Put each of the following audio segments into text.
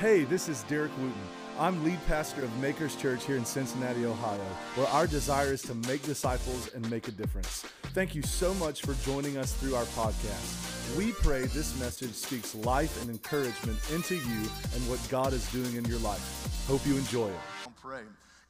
Hey, this is Derek Wooten. I'm lead pastor of Makers Church here in Cincinnati, Ohio, where our desire is to make disciples and make a difference. Thank you so much for joining us through our podcast. We pray this message speaks life and encouragement into you and what God is doing in your life. Hope you enjoy it.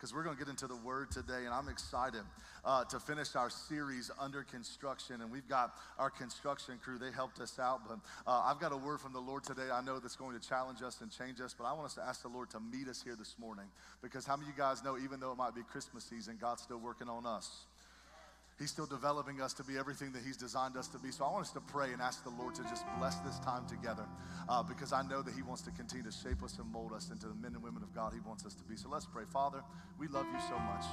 Because we're going to get into the word today, and I'm excited uh, to finish our series under construction. And we've got our construction crew, they helped us out. But uh, I've got a word from the Lord today I know that's going to challenge us and change us. But I want us to ask the Lord to meet us here this morning because how many of you guys know, even though it might be Christmas season, God's still working on us? He's still developing us to be everything that He's designed us to be. So I want us to pray and ask the Lord to just bless this time together uh, because I know that He wants to continue to shape us and mold us into the men and women of God He wants us to be. So let's pray. Father, we love you so much.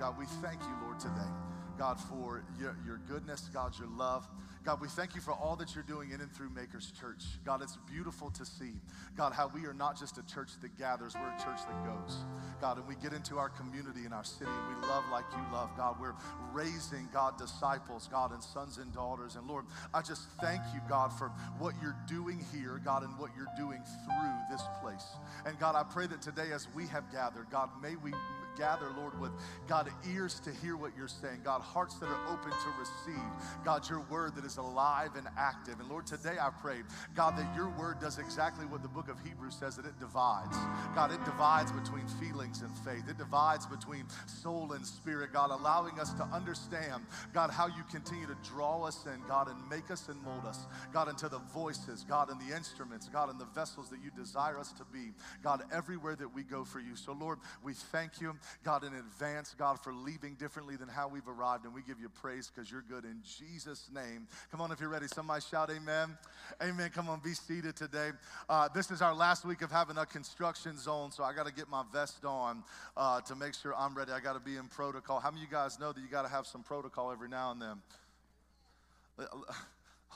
God, we thank you, Lord, today. God, for your, your goodness, God, your love. God, we thank you for all that you're doing in and through Makers Church. God, it's beautiful to see, God, how we are not just a church that gathers, we're a church that goes. God, and we get into our community and our city and we love like you love. God, we're raising, God, disciples, God, and sons and daughters. And Lord, I just thank you, God, for what you're doing here, God, and what you're doing through this place. And God, I pray that today as we have gathered, God, may we gather, Lord, with God, ears to hear what you're saying, God, hearts that are open to receive, God, your word that is alive and active. And Lord, today I pray, God, that your word does exactly what the book of Hebrews says that it divides. God, it divides between feelings and faith, it divides between soul and spirit, God, allowing us to understand, God, how you continue to draw us in, God, and make us and mold us, God, into the voices, God, and the instruments, God, and the vessels that you desire us to be, God, everywhere that we go for you. So, Lord, we thank you. God, in advance, God, for leaving differently than how we've arrived. And we give you praise because you're good in Jesus' name. Come on, if you're ready, somebody shout amen. Amen. Come on, be seated today. Uh, this is our last week of having a construction zone, so I got to get my vest on uh, to make sure I'm ready. I got to be in protocol. How many of you guys know that you got to have some protocol every now and then?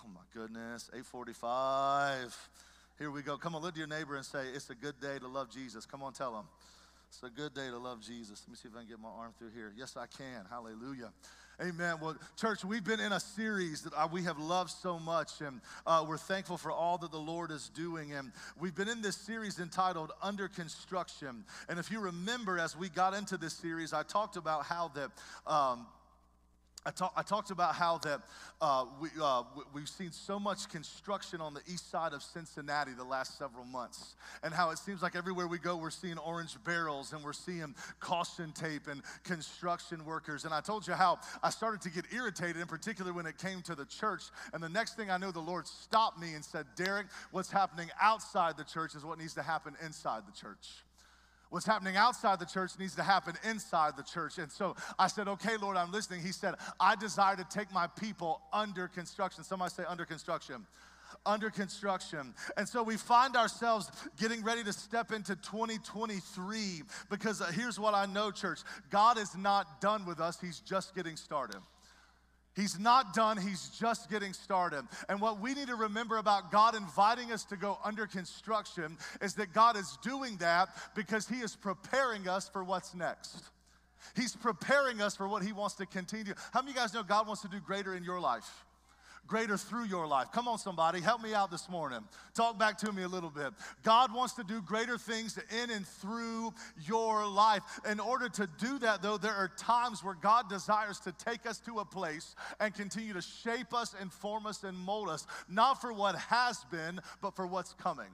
Oh my goodness, 845. Here we go. Come on, look to your neighbor and say, It's a good day to love Jesus. Come on, tell them. It's a good day to love Jesus. Let me see if I can get my arm through here. Yes, I can. Hallelujah. Amen. Well, church, we've been in a series that uh, we have loved so much, and uh, we're thankful for all that the Lord is doing. And we've been in this series entitled Under Construction. And if you remember, as we got into this series, I talked about how that. Um, I, talk, I, talked about how that uh, we, uh, we've seen so much construction on the east side of Cincinnati the last several months, and how it seems like everywhere we go, we're seeing orange barrels and we're seeing caution tape and construction workers. And I told you how I started to get irritated, in particular when it came to the church. And the next thing I know, the Lord stopped me and said, Derek, what's happening outside the church is what needs to happen inside the church. What's happening outside the church needs to happen inside the church. And so I said, Okay, Lord, I'm listening. He said, I desire to take my people under construction. Somebody say, under construction under construction. And so we find ourselves getting ready to step into 2023 because here's what I know, church God is not done with us, He's just getting started. He's not done, he's just getting started. And what we need to remember about God inviting us to go under construction is that God is doing that because he is preparing us for what's next. He's preparing us for what he wants to continue. How many of you guys know God wants to do greater in your life? Greater through your life. Come on, somebody, help me out this morning. Talk back to me a little bit. God wants to do greater things in and through your life. In order to do that, though, there are times where God desires to take us to a place and continue to shape us, and form us, and mold us, not for what has been, but for what's coming.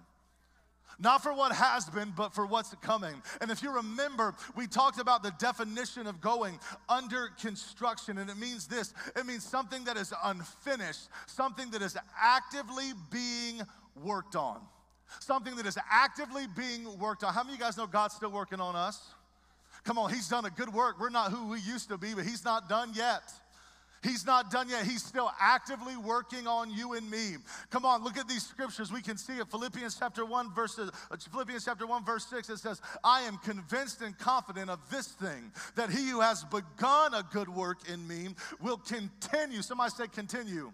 Not for what has been, but for what's coming. And if you remember, we talked about the definition of going under construction, and it means this it means something that is unfinished, something that is actively being worked on. Something that is actively being worked on. How many of you guys know God's still working on us? Come on, He's done a good work. We're not who we used to be, but He's not done yet. He's not done yet. He's still actively working on you and me. Come on, look at these scriptures. We can see it. Philippians chapter 1, verse uh, Philippians chapter 1, verse 6, it says, I am convinced and confident of this thing, that he who has begun a good work in me will continue. Somebody say continue.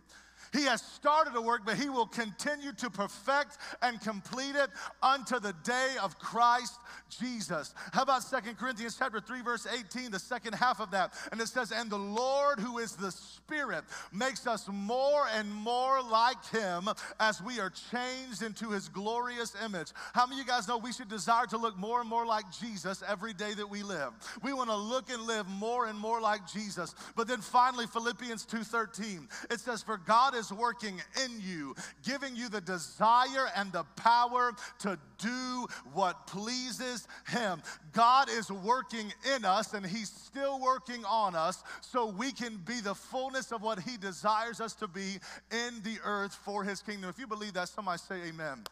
He has started a work, but he will continue to perfect and complete it unto the day of Christ Jesus. How about Second Corinthians chapter 3 verse 18, the second half of that. And it says, "And the Lord who is the Spirit makes us more and more like him as we are changed into his glorious image." How many of you guys know we should desire to look more and more like Jesus every day that we live? We want to look and live more and more like Jesus. But then finally Philippians 2:13, it says, "For God is working in you, giving you the desire and the power to do what pleases Him. God is working in us and He's still working on us so we can be the fullness of what He desires us to be in the earth for His kingdom. If you believe that, somebody say amen.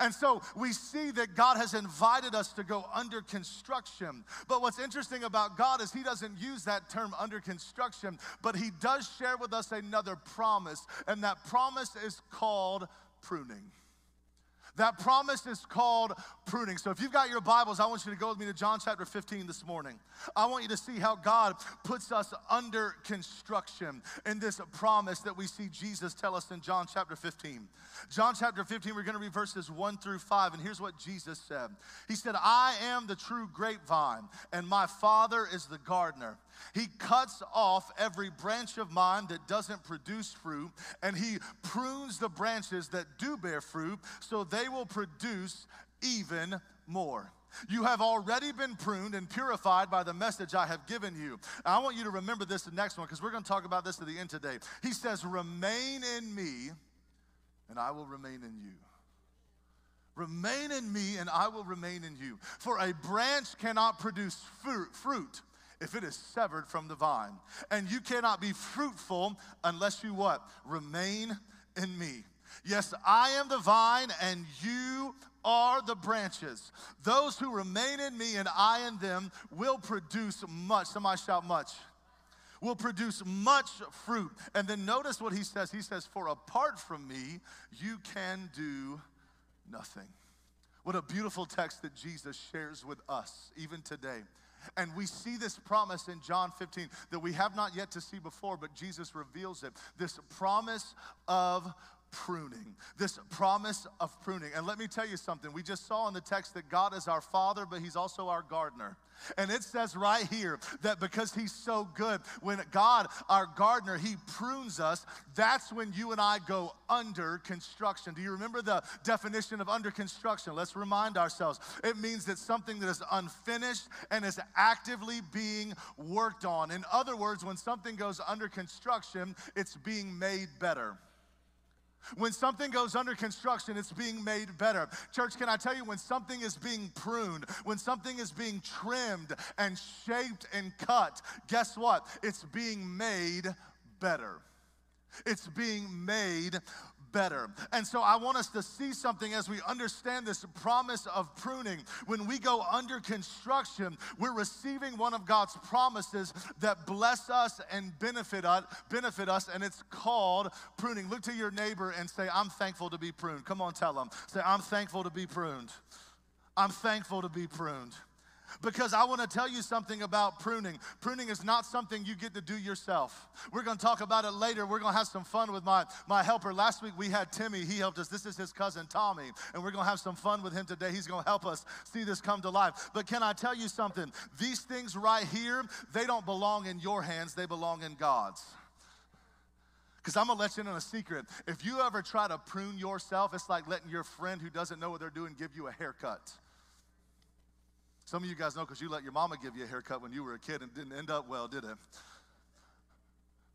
And so we see that God has invited us to go under construction. But what's interesting about God is He doesn't use that term under construction, but He does share with us another promise. And that promise is called pruning. That promise is called pruning. So if you've got your Bibles, I want you to go with me to John chapter 15 this morning. I want you to see how God puts us under construction in this promise that we see Jesus tell us in John chapter 15. John chapter 15, we're going to read verses 1 through 5, and here's what Jesus said. He said, I am the true grapevine, and my Father is the gardener. He cuts off every branch of mine that doesn't produce fruit, and he prunes the branches that do bear fruit so they will produce even more. You have already been pruned and purified by the message I have given you. I want you to remember this the next one because we're going to talk about this at the end today. He says, Remain in me, and I will remain in you. Remain in me, and I will remain in you. For a branch cannot produce fruit if it is severed from the vine. And you cannot be fruitful unless you what? Remain in me. Yes, I am the vine and you are the branches. Those who remain in me and I in them will produce much. Somebody shout much. Will produce much fruit. And then notice what he says. He says, For apart from me, you can do nothing. What a beautiful text that Jesus shares with us, even today. And we see this promise in John 15 that we have not yet to see before, but Jesus reveals it. This promise of pruning, this promise of pruning. And let me tell you something. We just saw in the text that God is our Father, but He's also our gardener. And it says right here that because He's so good, when God, our gardener, He prunes us, that's when you and I go under construction. Do you remember the definition of under construction? Let's remind ourselves. It means that something that is unfinished and is actively being worked on. In other words, when something goes under construction, it's being made better. When something goes under construction, it's being made better. Church, can I tell you, when something is being pruned, when something is being trimmed and shaped and cut, guess what? It's being made better. It's being made better. And so I want us to see something as we understand this promise of pruning. When we go under construction, we're receiving one of God's promises that bless us and benefit us, benefit us and it's called pruning. Look to your neighbor and say, I'm thankful to be pruned. Come on, tell them. Say, I'm thankful to be pruned. I'm thankful to be pruned. Because I want to tell you something about pruning. Pruning is not something you get to do yourself. We're going to talk about it later. We're going to have some fun with my, my helper. Last week we had Timmy. He helped us. This is his cousin Tommy. And we're going to have some fun with him today. He's going to help us see this come to life. But can I tell you something? These things right here, they don't belong in your hands, they belong in God's. Because I'm gonna let you in on a secret. If you ever try to prune yourself, it's like letting your friend who doesn't know what they're doing give you a haircut. Some of you guys know because you let your mama give you a haircut when you were a kid and didn't end up well, did it?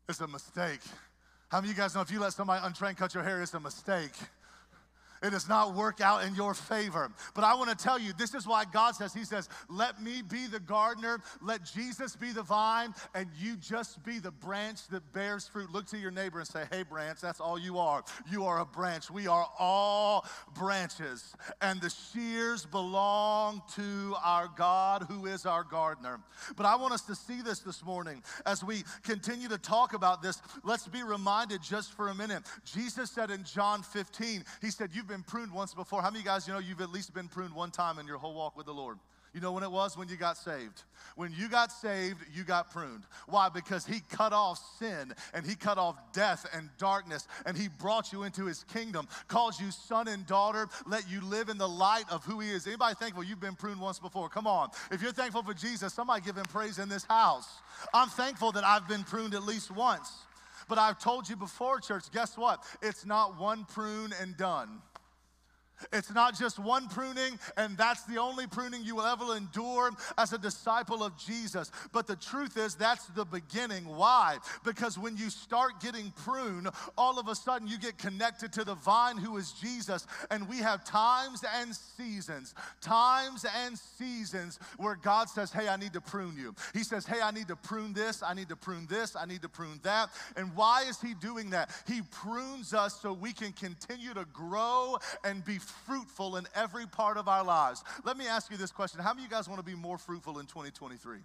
It's a mistake. How many of you guys know if you let somebody untrained cut your hair, it's a mistake? It does not work out in your favor. But I want to tell you, this is why God says, He says, let me be the gardener, let Jesus be the vine, and you just be the branch that bears fruit. Look to your neighbor and say, hey, branch, that's all you are. You are a branch. We are all branches. And the shears belong to our God who is our gardener. But I want us to see this this morning as we continue to talk about this. Let's be reminded just for a minute. Jesus said in John 15, He said, You've been pruned once before. How many guys you know you've at least been pruned one time in your whole walk with the Lord? You know when it was? When you got saved. When you got saved, you got pruned. Why? Because he cut off sin and he cut off death and darkness and he brought you into his kingdom, calls you son and daughter, let you live in the light of who he is. Anybody thankful you've been pruned once before? Come on. If you're thankful for Jesus, somebody give him praise in this house. I'm thankful that I've been pruned at least once. But I've told you before, church, guess what? It's not one prune and done. It's not just one pruning, and that's the only pruning you will ever endure as a disciple of Jesus. But the truth is, that's the beginning. Why? Because when you start getting pruned, all of a sudden you get connected to the vine who is Jesus. And we have times and seasons, times and seasons where God says, Hey, I need to prune you. He says, Hey, I need to prune this, I need to prune this, I need to prune that. And why is He doing that? He prunes us so we can continue to grow and be fruitful in every part of our lives. Let me ask you this question How many of you guys want to be more fruitful in 2023?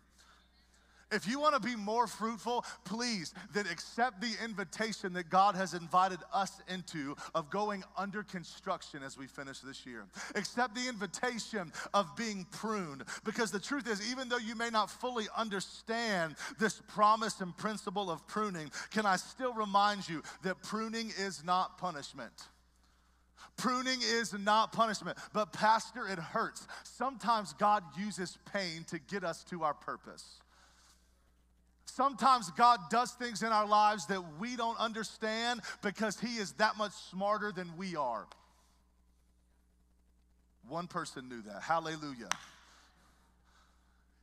If you want to be more fruitful, please then accept the invitation that God has invited us into of going under construction as we finish this year. Accept the invitation of being pruned because the truth is, even though you may not fully understand this promise and principle of pruning, can I still remind you that pruning is not punishment? Pruning is not punishment, but Pastor, it hurts. Sometimes God uses pain to get us to our purpose. Sometimes God does things in our lives that we don't understand because He is that much smarter than we are. One person knew that. Hallelujah.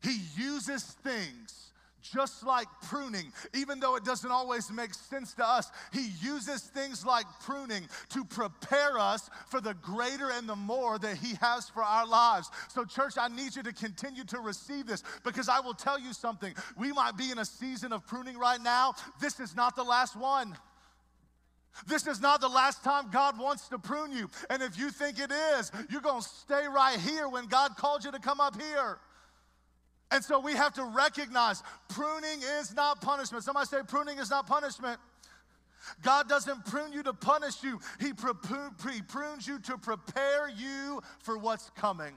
He uses things just like pruning, even though it doesn't always make sense to us, He uses things like pruning to prepare us for the greater and the more that He has for our lives. So, church, I need you to continue to receive this because I will tell you something. We might be in a season of pruning right now. This is not the last one. This is not the last time God wants to prune you. And if you think it is, you're going to stay right here when God called you to come up here. And so we have to recognize pruning is not punishment. Somebody say pruning is not punishment. God doesn't prune you to punish you, He prunes you to prepare you for what's coming.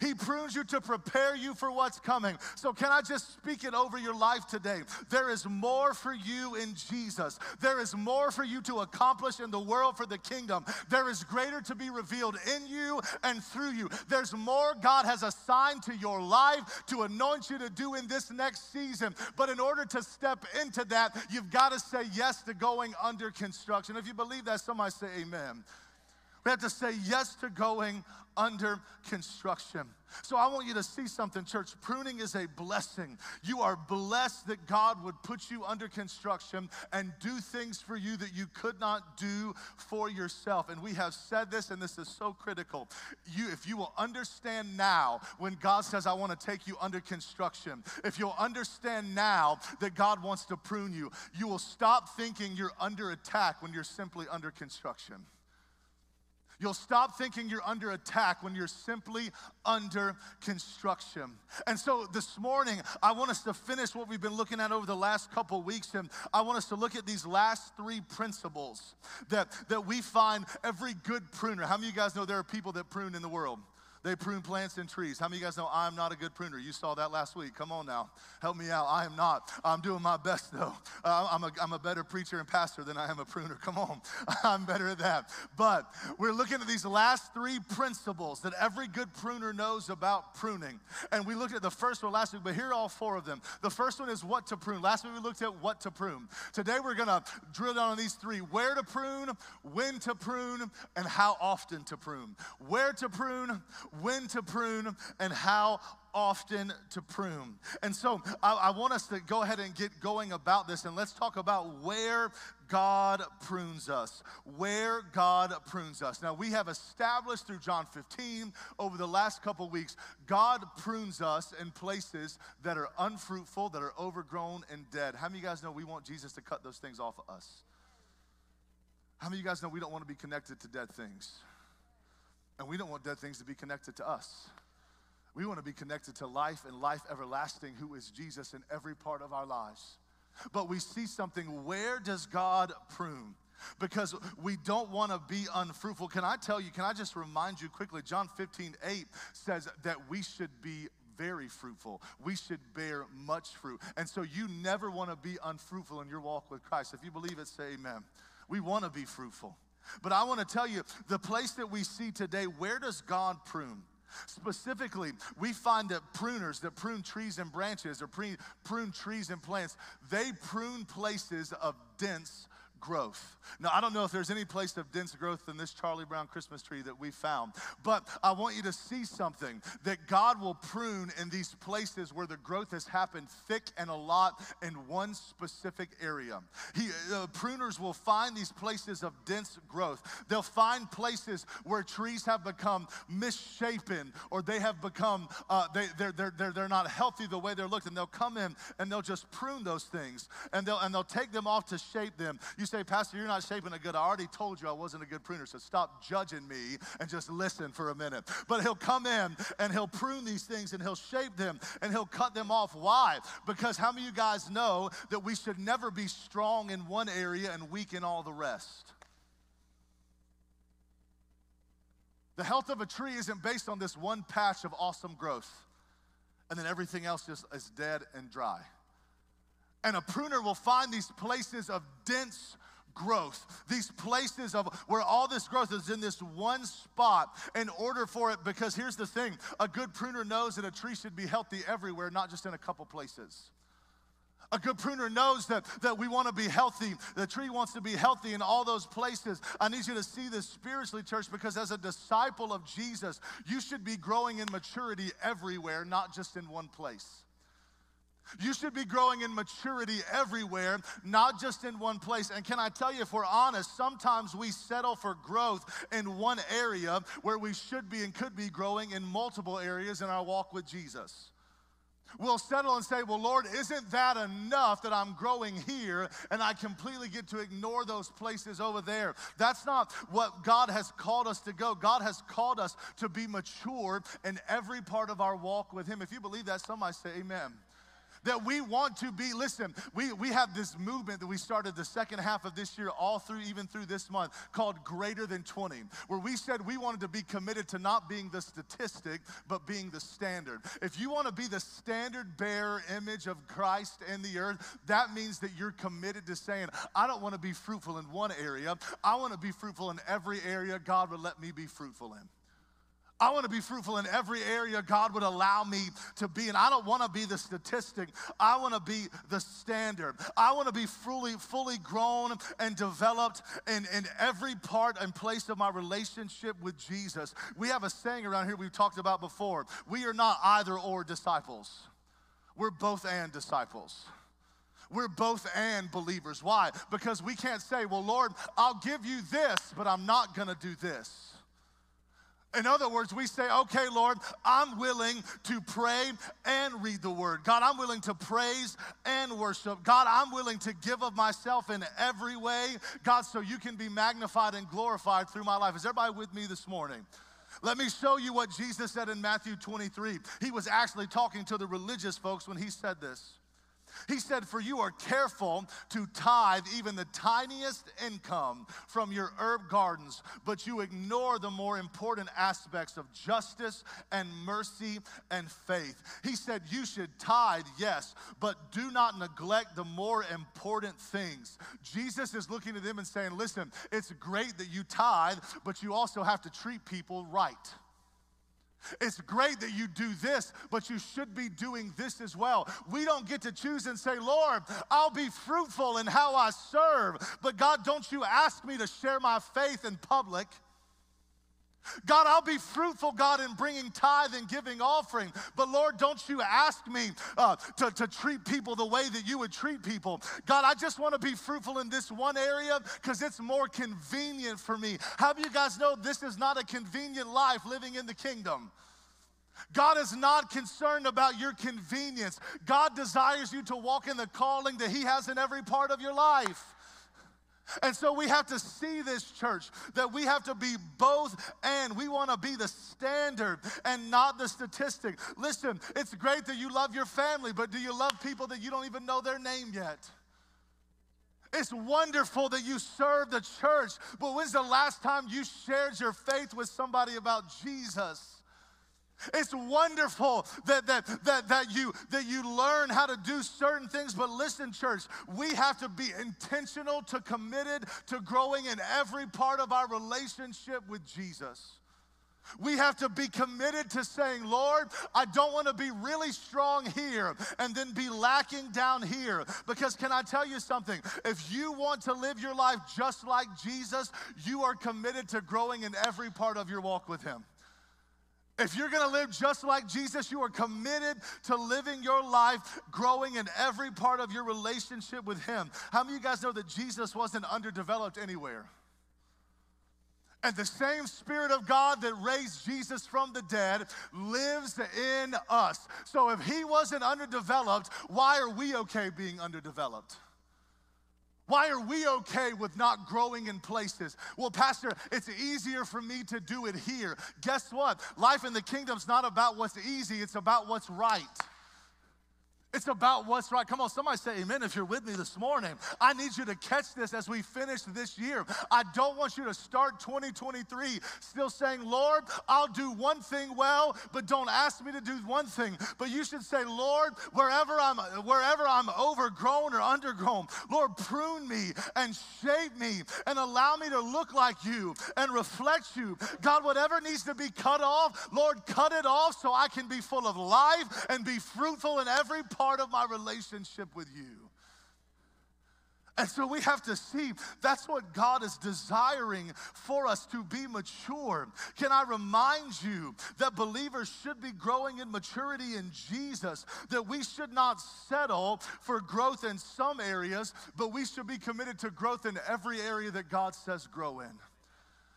He prunes you to prepare you for what's coming. So, can I just speak it over your life today? There is more for you in Jesus. There is more for you to accomplish in the world for the kingdom. There is greater to be revealed in you and through you. There's more God has assigned to your life to anoint you to do in this next season. But in order to step into that, you've got to say yes to going under construction. If you believe that, somebody say amen. We have to say yes to going under construction. So I want you to see something, church. Pruning is a blessing. You are blessed that God would put you under construction and do things for you that you could not do for yourself. And we have said this, and this is so critical. You, if you will understand now when God says, I want to take you under construction, if you'll understand now that God wants to prune you, you will stop thinking you're under attack when you're simply under construction. You'll stop thinking you're under attack when you're simply under construction. And so this morning, I want us to finish what we've been looking at over the last couple weeks. And I want us to look at these last three principles that, that we find every good pruner. How many of you guys know there are people that prune in the world? They prune plants and trees. How many of you guys know I'm not a good pruner? You saw that last week. Come on now. Help me out. I am not. I'm doing my best though. Uh, I'm, a, I'm a better preacher and pastor than I am a pruner. Come on. I'm better at that. But we're looking at these last three principles that every good pruner knows about pruning. And we looked at the first one last week, but here are all four of them. The first one is what to prune. Last week we looked at what to prune. Today we're going to drill down on these three where to prune, when to prune, and how often to prune. Where to prune, when to prune, and how often to prune. And so I, I, want us to go ahead and get going about this, and let's talk about where God prunes us. Where God prunes us. Now, we have established through John 15 over the last couple weeks, God prunes us in places that are unfruitful, that are overgrown and dead. How many of you guys know we want Jesus to cut those things off of us? How many of you guys know we don't want to be connected to dead things? And we don't want dead things to be connected to us. We want to be connected to life and life everlasting, who is Jesus in every part of our lives. But we see something where does God prune? because we don't want to be unfruitful. Can I tell you, can I just remind you quickly? John 15, 8 says that we should be very fruitful. We should bear much fruit. And so you never want to be unfruitful in your walk with Christ. If you believe it, say amen. We want to be fruitful. But I want to tell you the place that we see today, where does God prune? Specifically, we find that pruners that prune trees and branches or prune, prune trees and plants, they prune places of dense growth. Now, I don't know if there's any place of dense growth than this Charlie Brown Christmas tree that we found, but I want you to see something that God will prune in these places where the growth has happened thick and a lot in one specific area. He, uh, pruners will find these places of dense growth. They'll find places where trees have become misshapen or they have become, uh, they, they're, they're, they're, they're not healthy the way they're looked, and they'll come in and they'll just prune those things and they'll, and they'll take them off to shape them. You say, Pastor, you're not shaping it good. I already told you I wasn't a good pruner, so stop judging me and just listen for a minute. But he'll come in and he'll prune these things and he'll shape them and he'll cut them off. Why? Because how many of you guys know that we should never be strong in one area and weak in all the rest? The health of a tree isn't based on this one patch of awesome growth, and then everything else just is dead and dry. And a pruner will find these places of dense growth, these places of where all this growth is in this one spot in order for it, because here's the thing a good pruner knows that a tree should be healthy everywhere, not just in a couple places. A good pruner knows that, that we want to be healthy. The tree wants to be healthy in all those places. I need you to see this spiritually, church, because as a disciple of Jesus, you should be growing in maturity everywhere, not just in one place. You should be growing in maturity everywhere, not just in one place. And can I tell you, if we're honest, sometimes we settle for growth in one area where we should be and could be growing in multiple areas in our walk with Jesus. We'll settle and say, Well, Lord, isn't that enough that I'm growing here and I completely get to ignore those places over there? That's not what God has called us to go. God has called us to be mature in every part of our walk with Him. If you believe that, somebody say, Amen that we want to be, listen, we, we have this movement that we started the second half of this year, all through, even through this month, called Greater Than 20, where we said we wanted to be committed to not being the statistic, but being the standard. If you want to be the standard bearer image of Christ in the earth, that means that you're committed to saying, I don't want to be fruitful in one area, I want to be fruitful in every area God would let me be fruitful in. I want to be fruitful in every area God would allow me to be. And I don't want to be the statistic. I want to be the standard. I want to be fully, fully grown and developed in, in every part and place of my relationship with Jesus. We have a saying around here we've talked about before. We are not either or disciples. We're both and disciples. We're both and believers. Why? Because we can't say, well, Lord, I'll give you this, but I'm not going to do this. In other words, we say, okay, Lord, I'm willing to pray and read the word. God, I'm willing to praise and worship. God, I'm willing to give of myself in every way. God, so you can be magnified and glorified through my life. Is everybody with me this morning? Let me show you what Jesus said in Matthew 23. He was actually talking to the religious folks when he said this. He said, For you are careful to tithe even the tiniest income from your herb gardens, but you ignore the more important aspects of justice and mercy and faith. He said, You should tithe, yes, but do not neglect the more important things. Jesus is looking at them and saying, Listen, it's great that you tithe, but you also have to treat people right. It's great that you do this, but you should be doing this as well. We don't get to choose and say, Lord, I'll be fruitful in how I serve. But God, don't you ask me to share my faith in public. God, I'll be fruitful, God, in bringing tithe and giving offering. But Lord, don't you ask me uh, to, to treat people the way that you would treat people. God, I just want to be fruitful in this one area because it's more convenient for me. How do you guys know this is not a convenient life living in the kingdom? God is not concerned about your convenience. God desires you to walk in the calling that He has in every part of your life. And so we have to see this church that we have to be both and we want to be the standard and not the statistic. Listen, it's great that you love your family, but do you love people that you don't even know their name yet? It's wonderful that you serve the church, but when's the last time you shared your faith with somebody about Jesus? It's wonderful that, that, that, that, you, that you learn how to do certain things, but listen, church, we have to be intentional to committed to growing in every part of our relationship with Jesus. We have to be committed to saying, Lord, I don't want to be really strong here and then be lacking down here. Because can I tell you something? If you want to live your life just like Jesus, you are committed to growing in every part of your walk with Him. If you're gonna live just like Jesus, you are committed to living your life growing in every part of your relationship with Him. How many of you guys know that Jesus wasn't underdeveloped anywhere? And the same Spirit of God that raised Jesus from the dead lives in us. So if He wasn't underdeveloped, why are we okay being underdeveloped? Why are we okay with not growing in places? Well, Pastor, it's easier for me to do it here. Guess what? Life in the kingdom's not about what's easy, it's about what's right. It's about what's right. Come on, somebody say amen if you're with me this morning. I need you to catch this as we finish this year. I don't want you to start 2023 still saying, Lord, I'll do one thing well, but don't ask me to do one thing. But you should say, Lord, wherever I'm wherever I'm overgrown or undergrown, Lord, prune me and shape me and allow me to look like you and reflect you. God, whatever needs to be cut off, Lord, cut it off so I can be full of life and be fruitful in every part part of my relationship with you. And so we have to see that's what God is desiring for us to be mature. Can I remind you that believers should be growing in maturity in Jesus, that we should not settle for growth in some areas, but we should be committed to growth in every area that God says grow in.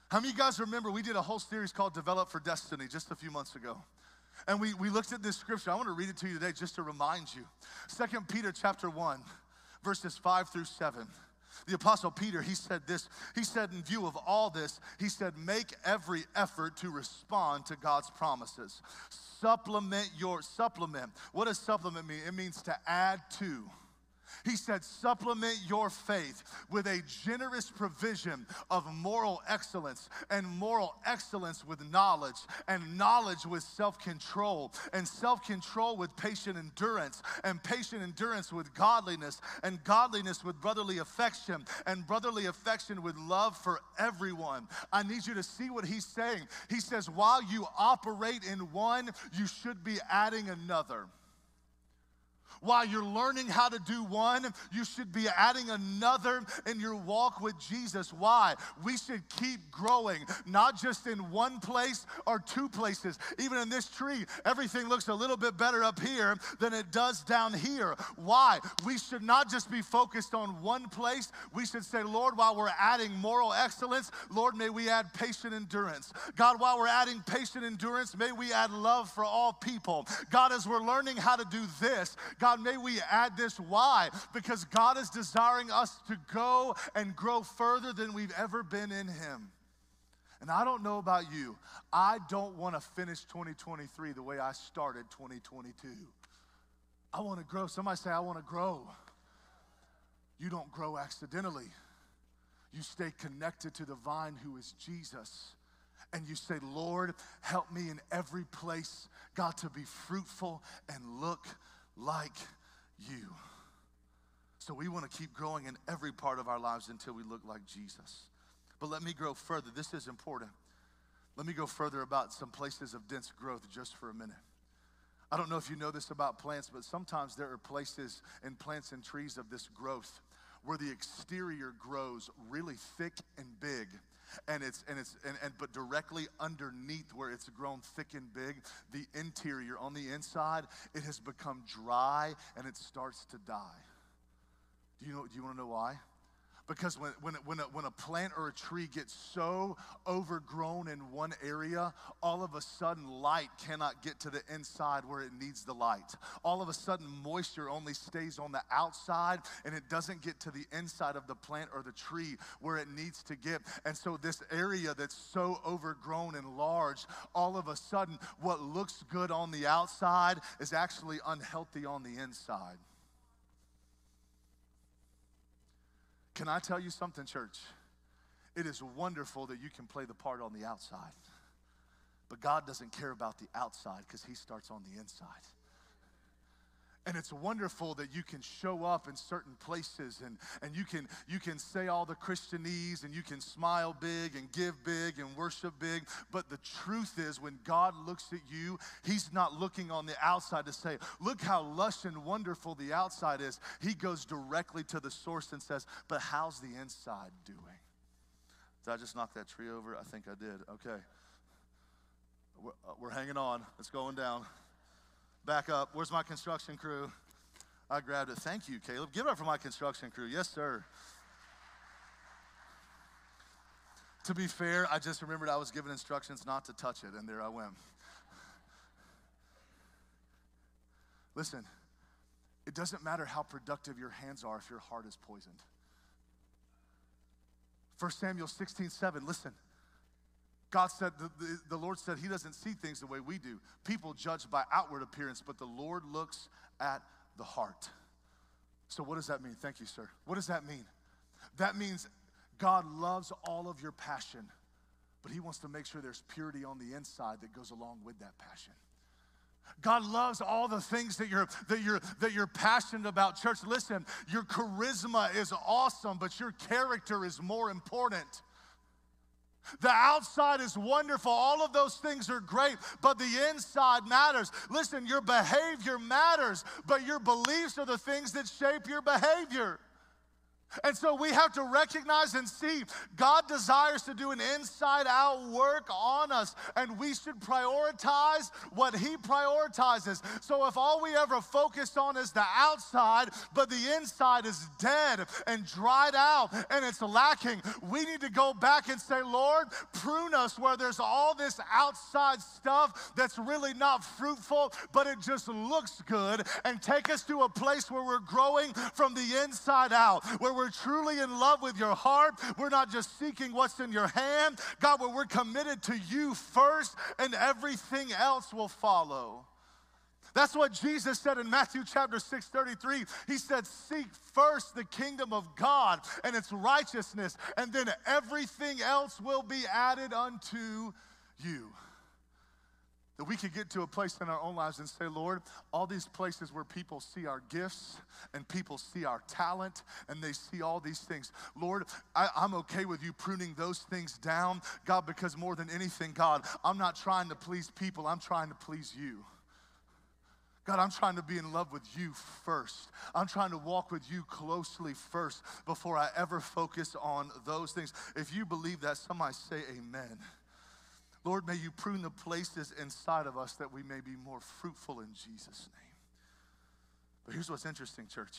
How many of you guys remember we did a whole series called Develop for Destiny just a few months ago? And we, we looked at this scripture. I want to read it to you today just to remind you. Second Peter chapter 1, verses 5 through 7. The apostle Peter, he said this. He said, in view of all this, he said, make every effort to respond to God's promises. Supplement your supplement. What does supplement mean? It means to add to. He said, supplement your faith with a generous provision of moral excellence, and moral excellence with knowledge, and knowledge with self control, and self control with patient endurance, and patient endurance with godliness, and godliness with brotherly affection, and brotherly affection with love for everyone. I need you to see what he's saying. He says, while you operate in one, you should be adding another. While you're learning how to do one, you should be adding another in your walk with Jesus. Why? We should keep growing, not just in one place or two places. Even in this tree, everything looks a little bit better up here than it does down here. Why? We should not just be focused on one place. We should say, Lord, while we're adding moral excellence, Lord, may we add patient endurance. God, while we're adding patient endurance, may we add love for all people. God, as we're learning how to do this, God, God, may we add this. Why? Because God is desiring us to go and grow further than we've ever been in Him. And I don't know about you, I don't want to finish 2023 the way I started 2022. I want to grow. Somebody say, I want to grow. You don't grow accidentally. You stay connected to the vine who is Jesus. And you say, Lord, help me in every place, God, to be fruitful and look like you. So we want to keep growing in every part of our lives until we look like Jesus. But let me grow further. This is important. Let me go further about some places of dense growth just for a minute. I don't know if you know this about plants, but sometimes there are places in plants and trees of this growth where the exterior grows really thick and big and it's and it's and, and but directly underneath where it's grown thick and big the interior on the inside it has become dry and it starts to die. Do you know do you want to know why because when, when, when, a, when a plant or a tree gets so overgrown in one area, all of a sudden light cannot get to the inside where it needs the light. All of a sudden, moisture only stays on the outside and it doesn't get to the inside of the plant or the tree where it needs to get. And so, this area that's so overgrown and large, all of a sudden, what looks good on the outside is actually unhealthy on the inside. Can I tell you something, church? It is wonderful that you can play the part on the outside. But God doesn't care about the outside because He starts on the inside. And it's wonderful that you can show up in certain places and, and you, can, you can say all the Christianese and you can smile big and give big and worship big. But the truth is, when God looks at you, He's not looking on the outside to say, Look how lush and wonderful the outside is. He goes directly to the source and says, But how's the inside doing? Did I just knock that tree over? I think I did. Okay. We're, uh, we're hanging on, it's going down. Back up. Where's my construction crew? I grabbed it. Thank you, Caleb. Give it up for my construction crew. Yes, sir. To be fair, I just remembered I was given instructions not to touch it, and there I went. Listen, it doesn't matter how productive your hands are if your heart is poisoned. 1 Samuel 16, 7, listen. God said, the, the, the, Lord said, He doesn't see things the way we do. People judge by outward appearance, but the Lord looks at the heart. So, what does that mean? Thank you, sir. What does that mean? That means God loves all of your passion, but He wants to make sure there's purity on the inside that goes along with that passion. God loves all the things that you're that you're that you're passionate about. Church, listen, your charisma is awesome, but your character is more important. The outside is wonderful. All of those things are great, but the inside matters. Listen, your behavior matters, but your beliefs are the things that shape your behavior. And so we have to recognize and see God desires to do an inside out work on us, and we should prioritize what He prioritizes. So if all we ever focus on is the outside, but the inside is dead and dried out and it's lacking, we need to go back and say, Lord, prune us where there's all this outside stuff that's really not fruitful, but it just looks good, and take us to a place where we're growing from the inside out, where we're truly in love with your heart. We're not just seeking what's in your hand. God, where we're committed to you first and everything else will follow. That's what Jesus said in Matthew chapter 6, 33. He said, Seek first the kingdom of God and its righteousness, and then everything else will be added unto you. That we could get to a place in our own lives and say, Lord, all these places where people see our gifts and people see our talent and they see all these things, Lord, I, am okay with you pruning those things down, God, because more than anything, God, I'm not trying to please people, I'm trying to please you. God, I'm trying to be in love with you first. I'm trying to walk with you closely first before I ever focus on those things. If you believe that, somebody say amen. Lord, may you prune the places inside of us that we may be more fruitful in Jesus' name. But here's what's interesting, church.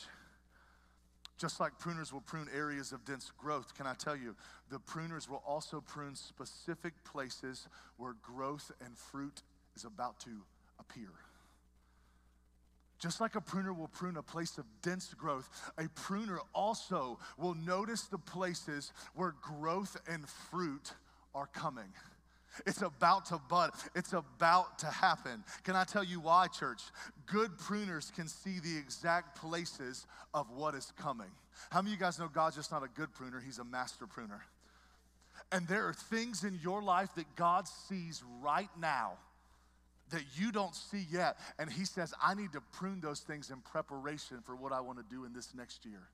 Just like pruners will prune areas of dense growth, can I tell you, the pruners will also prune specific places where growth and fruit is about to appear. Just like a pruner will prune a place of dense growth, a pruner also will notice the places where growth and fruit are coming. It's about to bud. It's about to happen. Can I tell you why, church? Good pruners can see the exact places of what is coming. How many of you guys know God's just not a good pruner, He's a master pruner? And there are things in your life that God sees right now that you don't see yet. And He says, I need to prune those things in preparation for what I want to do in this next year.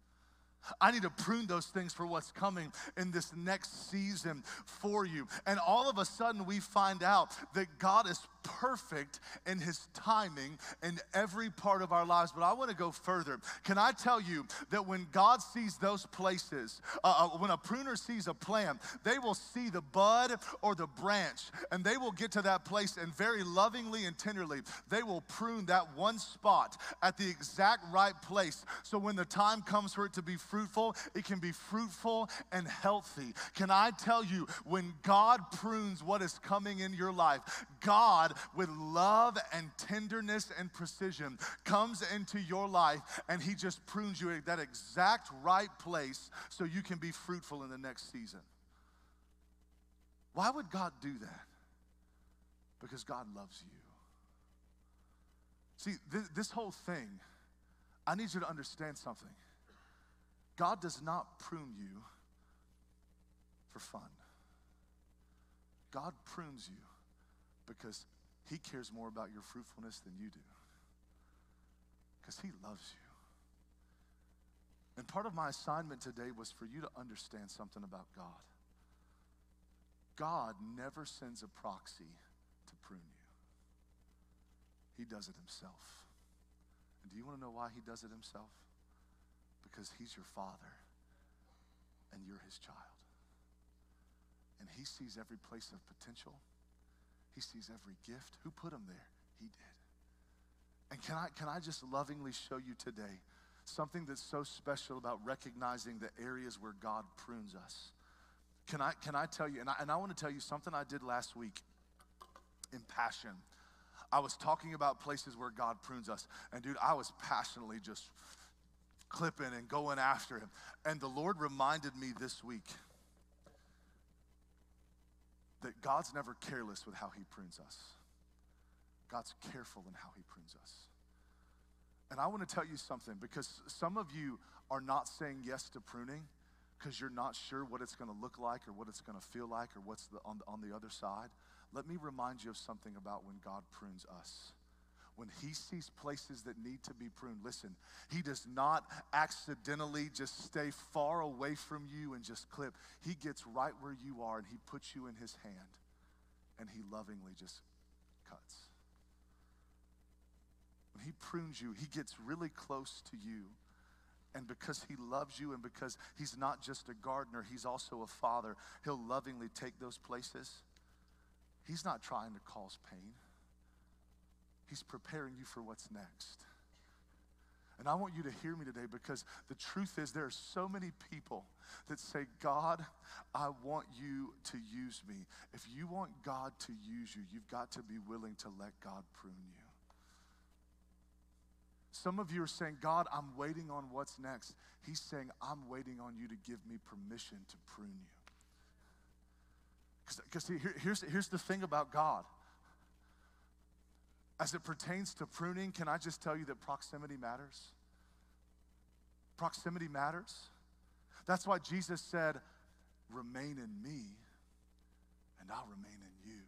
I need to prune those things for what's coming in this next season for you. And all of a sudden, we find out that God is perfect in his timing in every part of our lives. But I want to go further. Can I tell you that when God sees those places, uh, uh, when a pruner sees a plant, they will see the bud or the branch, and they will get to that place and very lovingly and tenderly, they will prune that one spot at the exact right place. So when the time comes for it to be it can be fruitful and healthy. Can I tell you, when God prunes what is coming in your life, God with love and tenderness and precision comes into your life and He just prunes you at that exact right place so you can be fruitful in the next season. Why would God do that? Because God loves you. See, this, this whole thing, I need you to understand something. God does not prune you for fun. God prunes you because He cares more about your fruitfulness than you do. Because He loves you. And part of my assignment today was for you to understand something about God. God never sends a proxy to prune you, He does it Himself. And do you want to know why He does it Himself? Because He's your Father and you're His child. And He sees every place of potential, He sees every gift. Who put Him there? He did. And can I, can I just lovingly show you today? something that's so special about recognizing the areas where God prunes us. Can I, can I tell you, and I, and I want to tell you something I did last week in passion. I was talking about places where God prunes us. And dude, I was passionately just clipping and going after him. And the Lord reminded me this week that God's never careless with how he prunes us. God's careful in how he prunes us. And I want to tell you something because some of you are not saying yes to pruning because you're not sure what it's going to look like or what it's going to feel like or what's the, on, on the other side. Let me remind you of something about when God prunes us. When he sees places that need to be pruned, listen, he does not accidentally just stay far away from you and just clip. He gets right where you are and he puts you in his hand and he lovingly just cuts. When he prunes you, he gets really close to you. And because he loves you and because he's not just a gardener, he's also a father, he'll lovingly take those places. He's not trying to cause pain, he's preparing you for what's next. And I want you to hear me today because the truth is, there are so many people that say, God, I want you to use me. If you want God to use you, you've got to be willing to let God prune you. Some of you are saying, God, I'm waiting on what's next. He's saying, I'm waiting on you to give me permission to prune you. Because here, here's, here's the thing about God. As it pertains to pruning, can I just tell you that proximity matters? Proximity matters. That's why Jesus said, Remain in me, and I'll remain in you.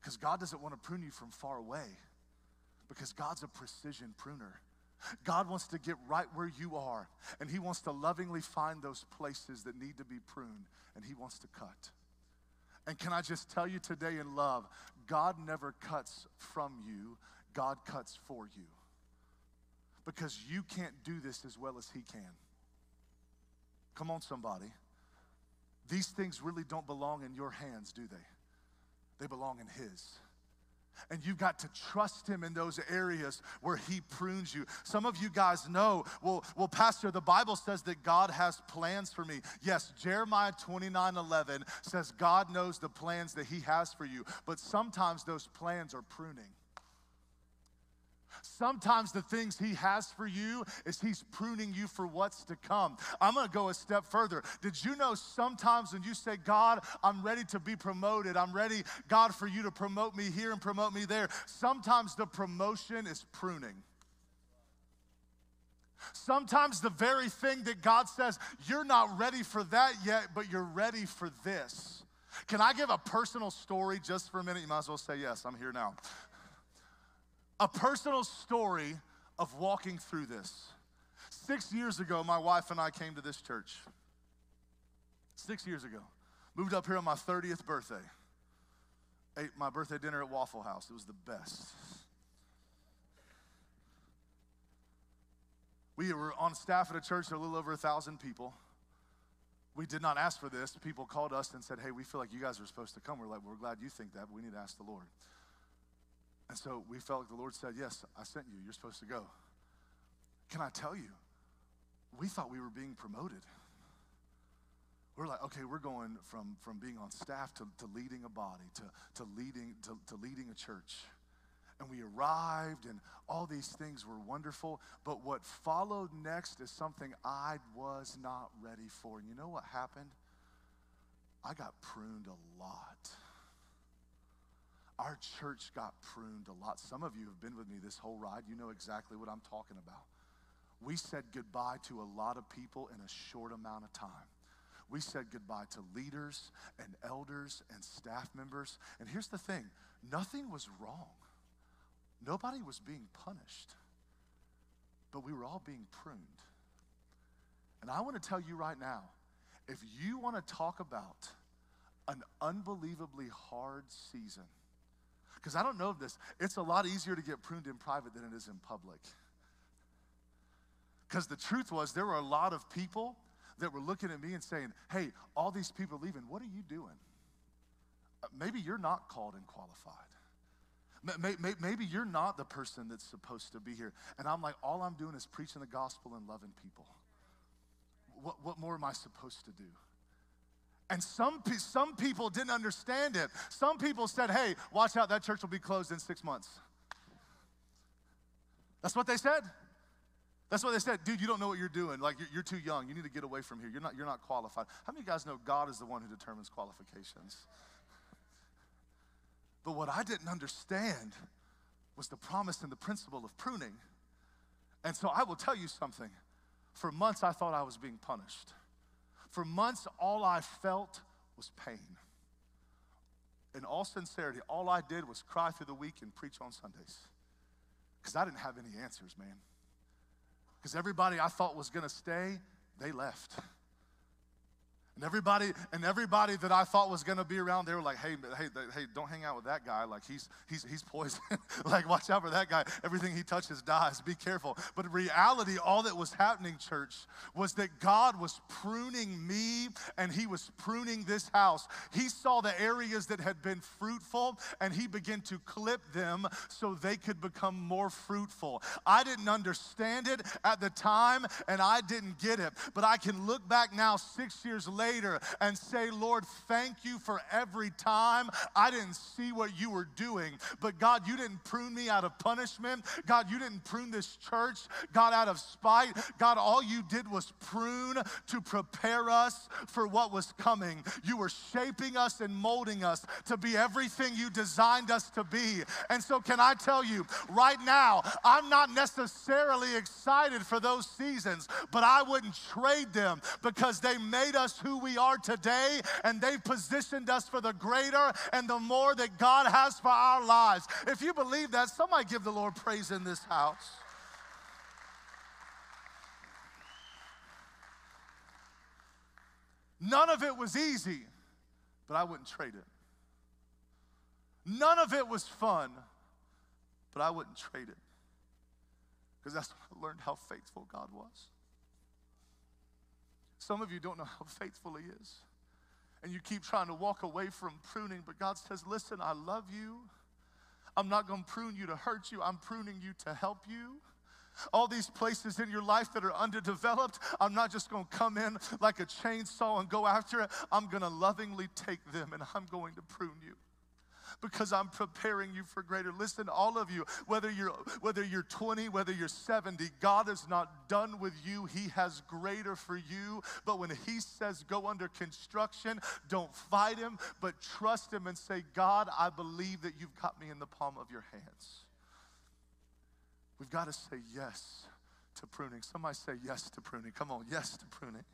Because God doesn't want to prune you from far away because God's a precision pruner. God wants to get right where you are, and He wants to lovingly find those places that need to be pruned, and He wants to cut. And can I just tell you today in love, God never cuts from you, God cuts for you. Because you can't do this as well as He can. Come on, somebody. These things really don't belong in your hands, do they? They belong in His. And you've got to trust him in those areas where he prunes you. Some of you guys know, well, well, Pastor, the Bible says that God has plans for me. Yes, Jeremiah 29 11 says God knows the plans that he has for you, but sometimes those plans are pruning. Sometimes the things He has for you is He's pruning you for what's to come. I'm gonna go a step further. Did you know sometimes when you say, God, I'm ready to be promoted, I'm ready, God, for you to promote me here and promote me there, sometimes the promotion is pruning. Sometimes the very thing that God says, you're not ready for that yet, but you're ready for this. Can I give a personal story just for a minute? You might as well say yes, I'm here now a personal story of walking through this. Six years ago, my wife and I came to this church. Six years ago. Moved up here on my 30th birthday. Ate my birthday dinner at Waffle House. It was the best. We were on staff at a church, a little over a thousand people. We did not ask for this. People called us and said, Hey, we feel like you guys are supposed to come. We're like, We're glad you think that, but we need to ask the Lord. And so we felt like the Lord said, Yes, I sent you. You're supposed to go. Can I tell you? We thought we were being promoted. We're like, okay, we're going from, from being on staff to, to leading a body, to, to, leading, to, to leading a church. And we arrived, and all these things were wonderful. But what followed next is something I was not ready for. And you know what happened? I got pruned a lot our church got pruned a lot. Some of you have been with me this whole ride. You know exactly what I'm talking about. we said goodbye to a lot of people in a short amount of time. We said goodbye to leaders and elders and staff members. And here's the thing nothing was wrong, nobody was being punished, but we were all being pruned. And I want to tell you right now if you want to talk about an unbelievably hard season, because I don't know this, it's a lot easier to get pruned in private than it is in public. Because the truth was, there were a lot of people that were looking at me and saying, Hey, all these people leaving. What are you doing? Uh, maybe you're not called and qualified. Maybe you're not the person that's supposed to be here. And I'm like, all I'm doing is preaching the gospel and loving people. What, what more am I supposed to do? And some, some people didn't understand it. Some people said, hey, watch out, that church will be closed in six months. That's what they said. That's what they said, dude, you don't know what you're doing. Like, you're, you're, too young. You need to get away from here. You're not, you're not qualified. How many of you guys know God is the one who determines qualifications? But what I didn't understand was the promise and the principle of pruning. And so I will tell you something. For months, I thought I was being punished. For months, all I felt was pain. In all sincerity, all I did was cry through the week and preach on Sundays because I didn't have any answers, man because everybody I thought was going to stay, they left. And everybody, and everybody that I thought was gonna be around, they were like, "Hey, hey, hey, don't hang out with that guy. Like he's he's he's poison. like watch out for that guy. Everything he touches dies. Be careful." But in reality, all that was happening, church, was that God was pruning me, and He was pruning this house. He saw the areas that had been fruitful, and He began to clip them so they could become more fruitful. I didn't understand it at the time, and I didn't get it. But I can look back now, six years later later and say, Lord, thank you for every time I didn't see what you were doing. But God, you didn't prune me out of punishment. God, you didn't prune this church, God, out of spite. God, all you did was prune to prepare us for what was coming. You were shaping us and molding us to be everything you designed us to be. And so, can I tell you right now, I'm not necessarily excited for those seasons, but I wouldn't trade them because they made us who we are today, and they've positioned us for the greater and the more that God has for our lives. If you believe that, somebody give the Lord praise in this house. None of it was easy, but I wouldn't trade it. None of it was fun, but I wouldn't trade it. Because that's when I learned how faithful God was. Some of you don't know how faithful He is. And you keep trying to walk away from pruning, but God says, Listen, I love you. I'm not going to prune you to hurt you, I'm pruning you to help you. All these places in your life that are underdeveloped, I'm not just going to come in like a chainsaw and go after it. I'm going to lovingly take them and I'm going to prune you because I'm preparing you for greater. Listen, all of you, whether you're whether you're 20, whether you're 70, God is not done with you. He has greater for you. But when he says go under construction, don't fight him, but trust him and say, God, I believe that you've got me in the palm of your hands. We've got to say yes to pruning. Somebody say yes to pruning. Come on, yes to pruning.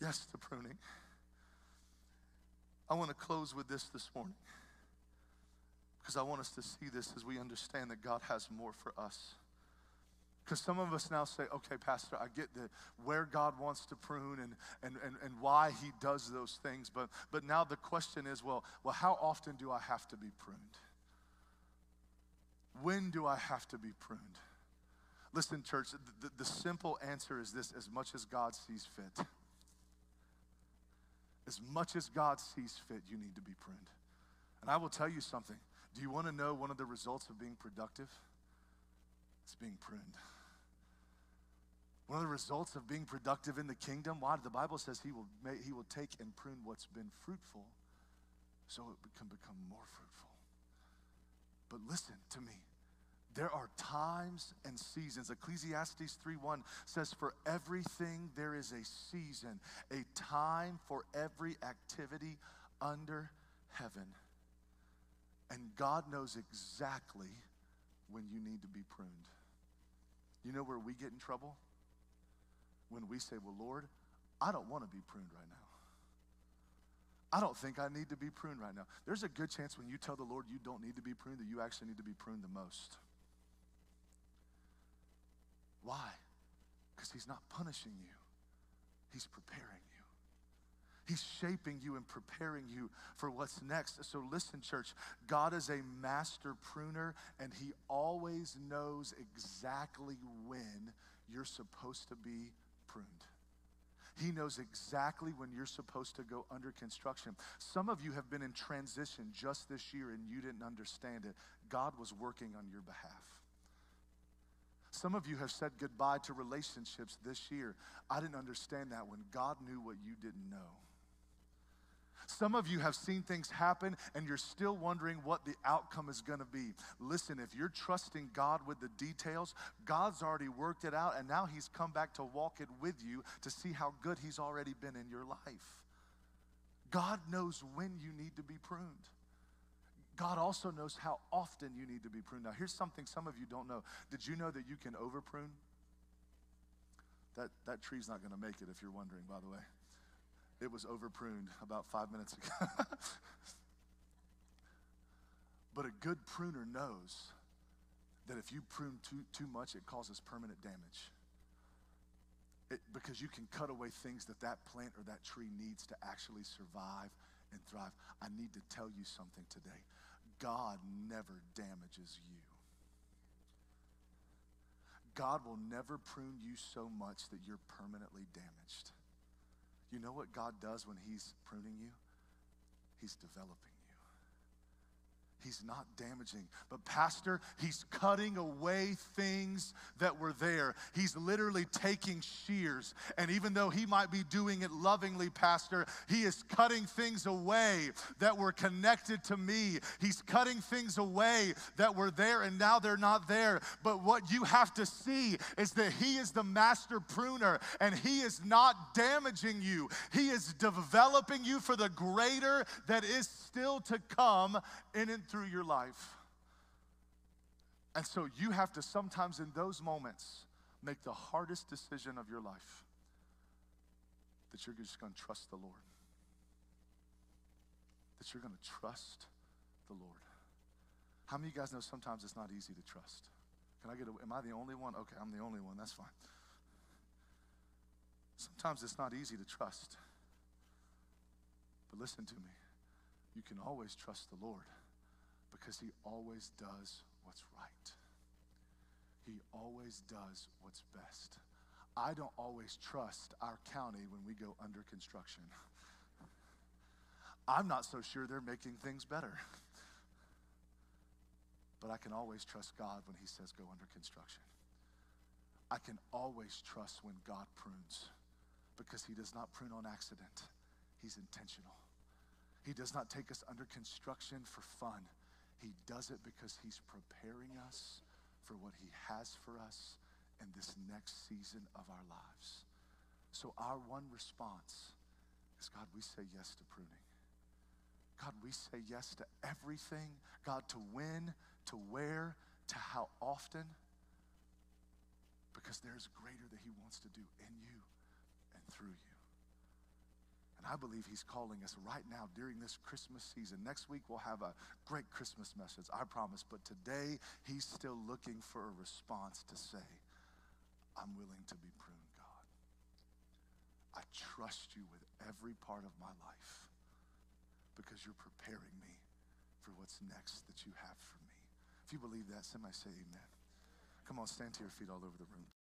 Yes to pruning. I want to close with this this morning because I want us to see this as we understand that God has more for us. Because some of us now say, okay, Pastor, I get that where God wants to prune and, and, and, and why he does those things. But, but now the question is, well, well, how often do I have to be pruned? When do I have to be pruned? Listen, church, the, the simple answer is this as much as God sees fit. As much as God sees fit, you need to be pruned. And I will tell you something do you want to know one of the results of being productive? It's being pruned. One of the results of being productive in the kingdom, why? The Bible says he will, he will take and prune what's been fruitful so it can become more fruitful. But listen to me. There are times and seasons. Ecclesiastes 3:1 says, For everything there is a season, a time for every activity under heaven. And God knows exactly when you need to be pruned. You know where we get in trouble? when we say, Well, Lord, I don't want to be pruned right now. I don't think I need to be pruned right now. There's a good chance when you tell the Lord you don't need to be pruned that you actually need to be pruned the most. Why? Because He's not punishing you, He's preparing you. He's shaping you and preparing you for what's next. So, listen, church, God is a master pruner, and He always knows exactly when you're supposed to be pruned. He knows exactly when you're supposed to go under construction. Some of you have been in transition just this year and you didn't understand it. God was working on your behalf. Some of you have said goodbye to relationships this year. I didn't understand that when God knew what you didn't know. Some of you have seen things happen and you're still wondering what the outcome is going to be. Listen, if you're trusting God with the details, God's already worked it out and now He's come back to walk it with you to see how good He's already been in your life. God knows when you need to be pruned. God also knows how often you need to be pruned. Now, here's something some of you don't know. Did you know that you can over prune? That, that tree's not going to make it if you're wondering, by the way. It was over pruned about five minutes ago. but a good pruner knows that if you prune too, too much, it causes permanent damage. It, because you can cut away things that that plant or that tree needs to actually survive and thrive. I need to tell you something today. God never damages you. God will never prune you so much that you're permanently damaged. You know what God does when He's pruning you? He's developing. He's not damaging. But, Pastor, he's cutting away things that were there. He's literally taking shears. And even though he might be doing it lovingly, Pastor, he is cutting things away that were connected to me. He's cutting things away that were there and now they're not there. But what you have to see is that he is the master pruner and he is not damaging you, he is developing you for the greater that is still to come in through your life. And so you have to sometimes in those moments make the hardest decision of your life that you're just going to trust the Lord. That you're going to trust the Lord. How many of you guys know sometimes it's not easy to trust? Can I get am I the only one? Okay, I'm the only one. That's fine. Sometimes it's not easy to trust. But listen to me. You can always trust the Lord because He always does what's right. He always does what's best. I don't always trust our county when we go under construction. I'm not so sure they're making things better. But I can always trust God when He says go under construction. I can always trust when God prunes because He does not prune on accident, He's intentional. He does not take us under construction for fun. He does it because He's preparing us for what He has for us in this next season of our lives. So, our one response is God, we say yes to pruning. God, we say yes to everything. God, to when, to where, to how often. Because there's greater that He wants to do in you and through you. I believe He's calling us right now during this Christmas season. Next week, we'll have a great Christmas message, I promise. But today, He's still looking for a response to say, I'm willing to be pruned, God. I trust you with every part of my life because you're preparing me for what's next that you have for me. If you believe that, somebody say amen. Come on, stand to your feet all over the room.